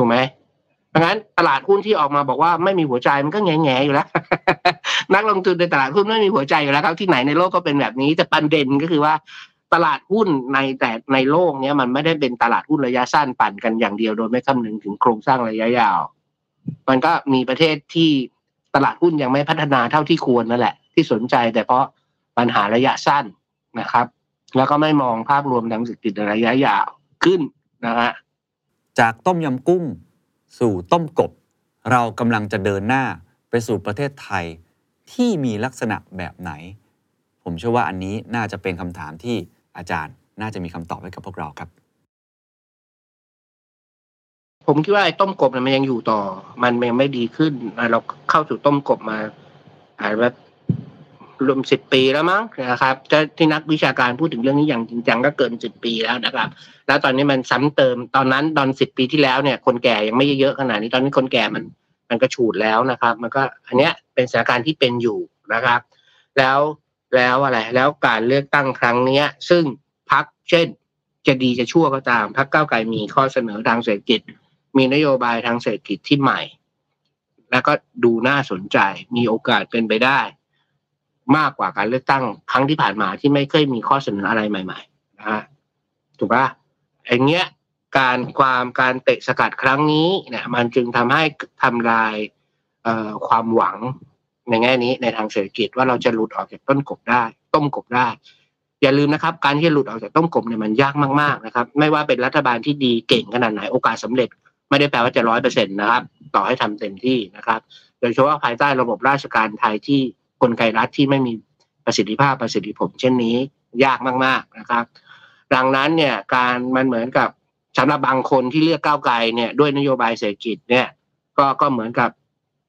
ถูกไหมดังนั้นตลาดหุ้นที่ออกมาบอกว่าไม่มีหัวใจมันก็แง่แง่อยู่แล้ว นักลงทุนในตลาดหุ้นไม่มีหัวใจอยู่แล้วครับที่ไหนในโลกก็เป็นแบบนี้แต่ประเด็นก็คือว่าตลาดหุ้นในแต่ในโลกเนี้ยมันไม่ได้เป็นตลาดหุ้นระยะสั้นปั่นกันอย่างเดียวโดยไม่คำนึงถึงโครงสร้างระยะยาว มันก็มีประเทศที่ตลาดหุ้นยังไม่พัฒนาเท่าที่ควรนั่นแหละ ที่สนใจแต่เพราะปัญหาระยะสั้นนะครับ แล้วก็ไม่มองภาพรวมทางเศรษฐกิจระยะยาวขึ้นนะฮะ จากต้มยำกุ้ง สู่ต้มกบ เรากำลังจะเดินหน้าไปสู่ประเทศไทยที่มีลักษณะแบบไหน ผมเชื่อว่าอันนี้น่าจะเป็นคำถามที่อาจารย์น่าจะมีคำตอบให้กับพวกเราครับ ผมคิดว่าไอ้ต้มกบเนี่ยมันยังอยู่ต่อ มันยังไม่ดีขึ้นเราเข้าสู่ต้มกบมาอาจจะ รวมสิบปีแล้วมั้งนะครับที่นักวิชาการพูดถึงเรื่องนี้อย่างจริงจังก็เกินสิบปีแล้วนะครับ แล้วตอนนี้มันซ้ำเติมตอนนั้นตอนสิบปีที่แล้วเนี่ย คนแก่ยังไม่เยอะขนาดนี้ตอนนี้คนแก่มัน มันก็ฉูดแล้วนะครับ มันก็อันเนี้ยเป็นสถานการณ์ที่เป็นอยู่นะครับ แล้วแล้วอะไร แล้วการเลือกตั้งครั้งเนี้ย ซึ่งพักเช่น จะดีจะชั่วก็ตามพักเก้าวไกลมีข้อเสนอทางเศรษฐกิจ มีนโยบายทางเศรษฐกิจที่ใหม่ แล้วก็ดูน่าสนใจมีโอกาสเป็นไปได้ มากกว่าการเลือกตั้งครั้งที่ผ่านมาที่ไม่เคยมีข้อเสนออะไรใหม่ๆนะฮะถูกปะอย่างเงี้ยการความการเตะสกัดครั้งนี้เนี่ยมันจึงทำให้ทำลายเอ่อความหวังในแง่นี้ในทางเศรษฐกิจว่าเราจะหลุดออกจากต้นกบได้ ต้มกบได้ อย่าลืมนะครับ การที่หลุดออกจากต้มกบเนี่ยมันยากมากๆนะครับ ไม่ว่าเป็นรัฐบาลที่ดีเก่งขนาดไหนโอกาสสำเร็จ ไม่ได้แปลว่าจะร้อยเปอร์เซ็นต์นะครับ ต่อให้ทำเต็มที่นะครับ โดยเฉพาะภายใต้ระบบราชการไทยที่ กลไกรัฐที่ไม่มีประสิทธิภาพประสิทธิผลเช่นนี้ยากมาก ๆนะครับ ดังนั้นเนี่ยการมันเหมือนกับสำหรับบางคนที่เลือกก้าวไกลเนี่ยด้วยนโยบายเศรษฐกิจเนี่ย ก็ก็เหมือนกับ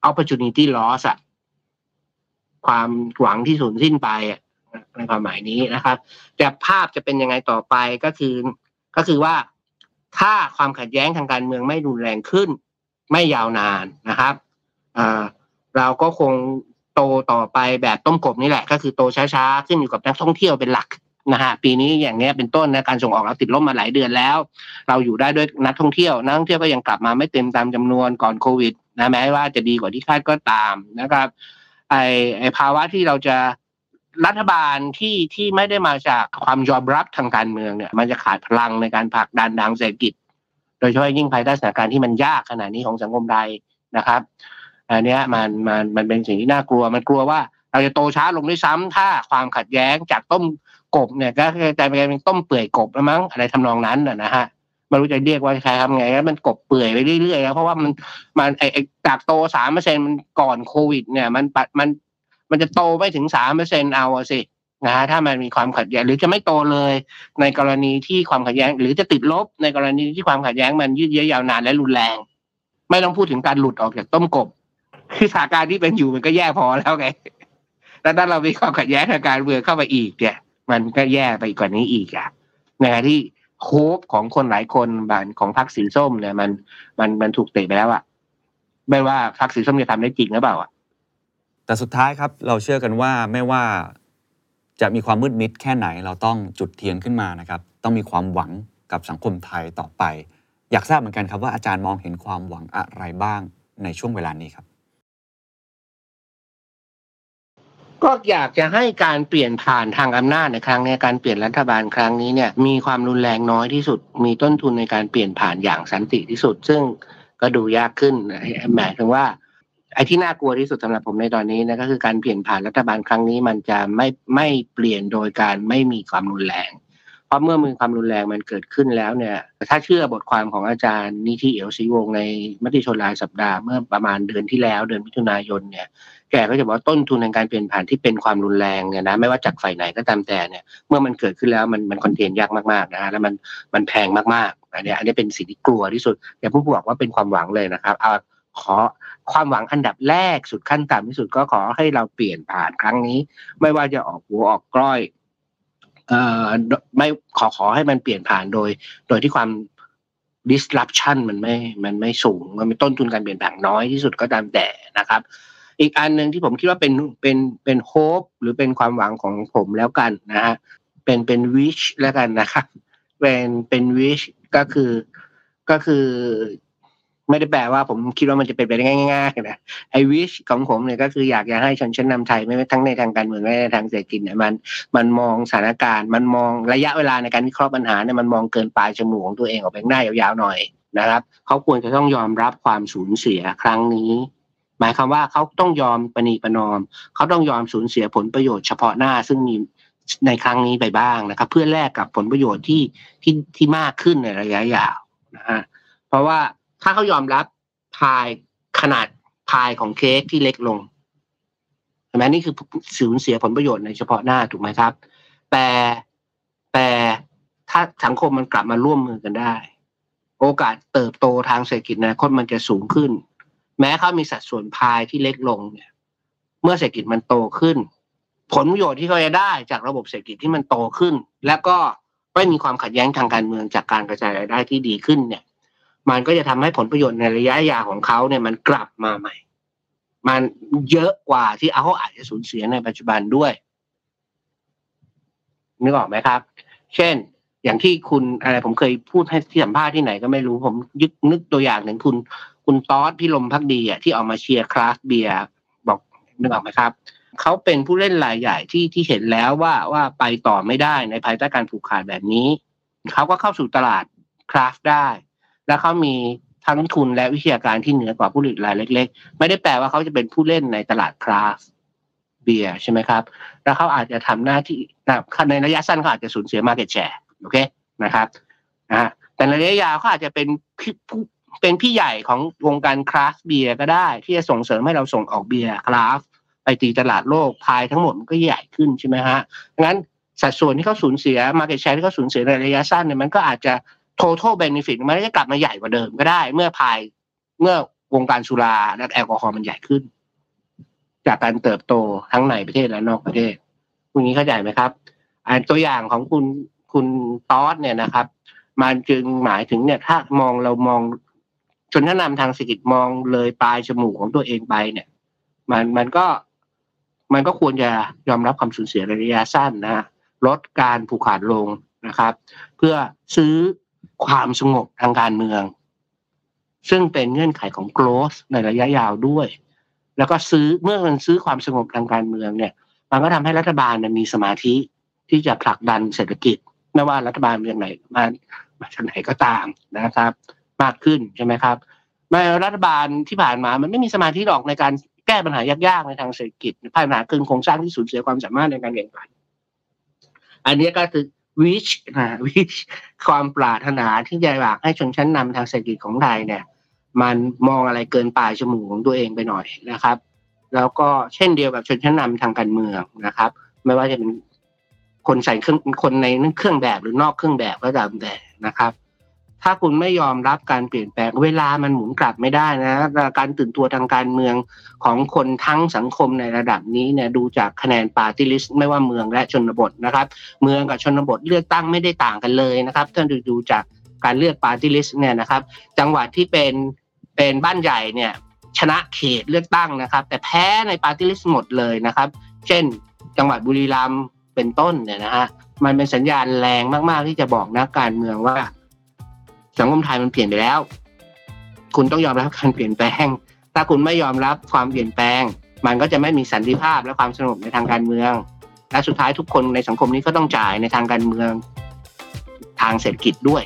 opportunity loss อะความหวังที่สูญสิ้นไปอะในความหมายนี้นะครับ แต่ภาพจะเป็นยังไงต่อไปก็คือก็คือว่าถ้าความขัดแย้งทางการเมืองไม่รุนแรงขึ้น ไม่ยาวนานนะครับเอ่อเราก็คง โตต่อไปแบบต้มกบนี่แหละก็คือโตช้าๆขึ้นอยู่กับนักท่องเที่ยวเป็นหลักนะฮะปีนี้อย่างเนี้ยเป็นต้นนะการส่งออกเราติดลบมาหลายเดือนแล้ว เราอยู่ได้ด้วยนักท่องเที่ยวนักท่องเที่ยวก็ยังกลับมาไม่เต็มตามจำนวนก่อนโควิดนะแม้ว่าจะดีกว่าที่คาดก็ตามนะครับไอไอภาวะที่เราจะรัฐบาลที่ที่ไม่ได้มาจากความยอมรับทางการเมืองเนี่ย มันจะขาดพลังในการผลักดันทางเศรษฐกิจ โดยเฉพาะยิ่งภายใต้สถานการณ์ที่มันยากขนาดนี้ของสังคมไทยนะครับ อันเนี้ยมันมันมันเป็นสิ่งที่น่ากลัว มันกลัวว่าเราจะโตช้าลงด้วยซ้ำถ้าความขัดแย้งจากต้มกบเนี่ยก็กลายเป็นต้มเปื่อยกบแล้วมั้งอะไรทำนองนั้นนะฮะไม่รู้จะเรียกว่าใครทำไงมันกบเปื่อยไปเรื่อยๆแล้วเพราะว่ามันมันไอไอจากโตสามเปอร์เซ็นมันก่อนโควิด เนี่ย มันปัดมันมันจะโตไม่ถึงสามเปอร์เซ็นเอาสินะฮะถ้ามันมีความขัดแย้งหรือจะไม่โตเลย ในกรณีที่ความขัดแย้ง หรือจะติดลบในกรณีที่ความขัดแย้งมันยืดเยื้อยาวนานและรุนแรง ไม่ต้องพูดถึงการหลุดออกจากต้มกบ คือสถานการณ์ที่เป็นอยู่มันก็แย่พอแล้วไงแล้วถ้าเรามีความขัดแย้งทางการเมืองเข้าไปอีกเนี่ย มันก็แย่ไปกว่านี้อีกอะนะที่โฮปของคนหลายคนบานของพรรคสีส้มเนี่ยมันมันมันถูกเตะไปแล้วอะไม่ว่าพรรคสีส้มจะทำได้จริงหรือเปล่าอะแต่สุดท้ายครับ เราเชื่อกันว่าไม่ว่าจะมีความมืดมิดแค่ไหน เราต้องจุดเทียนขึ้นมานะครับ ต้องมีความหวังกับสังคมไทยต่อไป อยากทราบเหมือนกันครับว่าอาจารย์มองเห็นความหวังอะไรบ้างในช่วงเวลานี้ครับ ก็อยากจะให้การเปลี่ยนผ่านทางอำนาจในครั้งนี้การเปลี่ยนรัฐบาลครั้งนี้เนี่ยมีความรุนแรงน้อยที่สุด มีต้นทุนในการเปลี่ยนผ่านอย่างสันติที่สุด ซึ่งก็ดูยากขึ้นหมายถึงว่าไอ้ที่น่ากลัวที่สุดสำหรับผมในตอนนี้นะก็คือการเปลี่ยนผ่านรัฐบาลครั้งนี้มันจะไม่ไม่เปลี่ยนโดยการไม่มีความรุนแรง ราะเมื่อมีความรุนแรงมันเกิดขึ้นแล้วเนี่ย ถ้าเชื่อบทความของอาจารย์นิธิเอียวศรีวงในมติชนรายสัปดาห์เมื่อประมาณเดือนที่แล้วเดือนมิถุนายนเนี่ย แกก็จะบอกว่าต้นทุนในการเปลี่ยนผ่านที่เป็นความรุนแรงเนี่ยนะไม่ว่าจากฝ่ายไหนก็ตามแต่เนี่ยเมื่อมันเกิดขึ้นแล้วมันมันคอนเทนยากมากๆนะฮะแล้วมันมันแพงมากๆอันนี้อันนี้เป็นสิ่งที่กลัวที่สุดอย่าพิ่งบอกว่าเป็นความหวังเลยนะครับเอาขอความหวังอันดับแรกสุดขั้นต่ำที่สุดก็ขอให้เราเปลี่ยนผ่านครั้งนี้ ไม่ว่าจะออกหัวออกกล้อย เอ่อไม่ขอขอให้มันเปลี่ยนผ่านโดย โดยที่ความ disruption มันไม่มันไม่สูง มันมีต้นทุนการเปลี่ยนแปลงน้อยที่สุดก็ตามแต่นะครับ อีกอันหนึ่งที่ผมคิดว่าเป็นเป็นเป็นโฮปหรือเป็นความหวังของผมแล้วกันนะฮะเป็นเป็นวิชแล้วกันนะครับเป็นเป็นวิชก็คือก็คือ ไม่ได้แปลว่าผมคิดว่ามันจะเป็นไปได้ง่ายๆนะไอ้วิชของผมเนี่ยก็คืออยากจะให้ชนชั้นนำไทยไม่ว่าทั้งในทางการเมืองและในทางเศรษฐกิจเนี่ยมันมันมองสถานการณ์ มันมองระยะเวลาในการวิเคราะห์ปัญหาเนี่ยมันมองเกินปลายจมูกของตัวเองออกไปหน้ายาวๆหน่อยนะครับเขาควรจะต้องยอมรับความสูญเสียครั้งนี้ หมายความว่าเขาต้องยอมปณีประนอมเขาต้องยอมสูญเสียผลประโยชน์เฉพาะหน้าซึ่งมีในครั้งนี้ไปบ้างนะครับ เพื่อแลกกับผลประโยชน์ที่ที่ที่มากขึ้นในระยะยาวนะฮะเพราะว่า ถ้าเขายอมรับพายขนาดพายของเค้กที่เล็กลงเห็นไหมนี่คือสูญเสียผลประโยชน์ในเฉพาะหน้าถูกไหมครับ แต่แต่ถ้าสังคมมันกลับมาร่วมมือกันได้ โอกาสเติบโตทางเศรษฐกิจในอนาคตมันจะสูงขึ้น แม้เขามีสัดส่วนพายที่เล็กลงเนี่ย เมื่อเศรษฐกิจมันโตขึ้น ผลประโยชน์ที่เขาจะได้จากระบบเศรษฐกิจที่มันโตขึ้น แล้วก็ไม่มีความขัดแย้งทางการเมืองจากการกระจายรายได้ที่ดีขึ้นเนี่ย มันก็จะทำให้ผลประโยชน์ในระยะยาวของเขาเนี่ยมันกลับมาใหม่ มันเยอะกว่าที่เขาอาจจะสูญเสียในปัจจุบันด้วยนึกออกไหมครับ เช่น อย่างที่คุณอะไรผมเคยพูดให้ที่สัมภาษณ์ที่ไหนก็ไม่รู้ผมยึกนึกตัวอย่างถึงคุณคุณตอสพี่ลมพักดีอะที่ออกมาเชียร์คลาสเบียร์บอกนึกออกไหมครับเขาเป็นผู้เล่นรายใหญ่ที่ที่เห็นแล้วว่าว่าไปต่อไม่ได้ในภายใต้การผูกขาดแบบนี้เขาก็เข้าสู่ตลาดคราฟได้ แล้วเขามีทั้งทุนและวิทยาการที่เหนือกว่าผู้ผลิตรายเล็ก ๆ ไม่ได้แปลว่าเขาจะเป็นผู้เล่นในตลาดคราฟเบียร์ใช่ไหมครับ แล้วเขาอาจจะทำหน้าที่ในระยะสั้นเขาอาจจะสูญเสียมาเก็ตแชร์โอเคนะครับนะแต่ในระยะยาวเขาอาจจะเป็นผู้เป็นพี่ใหญ่ของวงการคราฟต์เบียร์ก็ได้ ที่จะส่งเสริมให้เราส่งออกเบียร์คราฟต์ไปตีตลาดโลกพายทั้งหมดมันก็ใหญ่ขึ้นใช่ไหมฮะงั้นสัดส่วนที่เขาสูญเสีย market share ที่เขาสูญเสียในระยะสั้นเนี่ยมันก็อาจจะ total benefit มันจะกลับมาใหญ่กว่าเดิมก็ได้ เมื่อพายเมื่อวงการสุราและแอลกอฮอล์มันใหญ่ขึ้น จากการเติบโตทั้งในประเทศและนอกประเทศพวกนี้เข้าใจไหมครับอันตัวอย่างของคุณคุณตอสเนี่ยนะครับ มันจึงหมายถึงเนี่ยถ้ามองเรามองชนชั้นนำทางเศรษฐกิจมองเลยปลายจมูกของตัวเองไปเนี่ย มันมันก็มันก็ควรจะยอมรับความสูญเสียระยะสั้นนะลดการผูกขาดลงนะครับ เพื่อซื้อ ความสงบทางการเมือง ซึ่งเป็นเงื่อนไขของ growth ในระยะยาวด้วย แล้วก็ซื้อเมื่อมันซื้อความสงบทางการเมืองเนี่ย มันก็ทำให้รัฐบาลมีสมาธิที่จะผลักดันเศรษฐกิจไม่ว่ารัฐบาลมาจากไหนมามาจากไหนก็ตามนะครับ มากขึ้นใช่ไหมครับไม่รัฐบาลที่ผ่านมามันไม่มีสมาธิหรอกในการแก้ปัญหายากๆในทางเศรษฐกิจปัญหาคืนโครงสร้างที่สูญเสียความสามารถในการแข่งขันอันนี้ก็คือ วิชนะวิชความปรารถนาที่จะอยากให้ชนชั้นนำทางเศรษฐกิจของไทยเนี่ย มันมองอะไรเกินปลายจมูกของตัวเองไปหน่อยนะครับ แล้วก็เช่นเดียวกับชนชั้นนำทางการเมืองนะครับ ไม่ว่าจะเป็นคนใส่เครื่องคนในเครื่องแบบหรือนอกเครื่องแบบก็ตามแต่นะครับ ถ้าคุณไม่ยอมรับการเปลี่ยนแปลงเวลามันหมุนกลับไม่ได้นะ การตื่นตัวทางการเมืองของคนทั้งสังคมในระดับนี้เนี่ยดูจากคะแนนปาร์ตี้ลิสต์ไม่ว่าเมืองและชนบทนะครับ เมืองกับชนบทเลือกตั้งไม่ได้ต่างกันเลยนะครับถ้าดูดูจากการเลือกปาร์ตี้ลิสต์เนี่ยนะครับ จังหวัดที่เป็นเป็นบ้านใหญ่เนี่ยชนะเขตเลือกตั้งนะครับ แต่แพ้ในปาร์ตี้ลิสต์หมดเลยนะครับ เช่น จังหวัดบุรีรัมย์เป็นต้นเนี่ยนะฮะมันเป็นสัญญาณแรงมาก ๆ ที่จะบอกนักการเมืองว่า สังคมไทยมันเปลี่ยนไปแล้ว คุณต้องยอมรับการเปลี่ยนแปลง ถ้าคุณไม่ยอมรับความเปลี่ยนแปลง มันก็จะไม่มีสันติภาพและความสงบในทางการเมือง และสุดท้ายทุกคนในสังคมนี้ก็ต้องจ่ายในทางการเมือง ทางเศรษฐกิจด้วย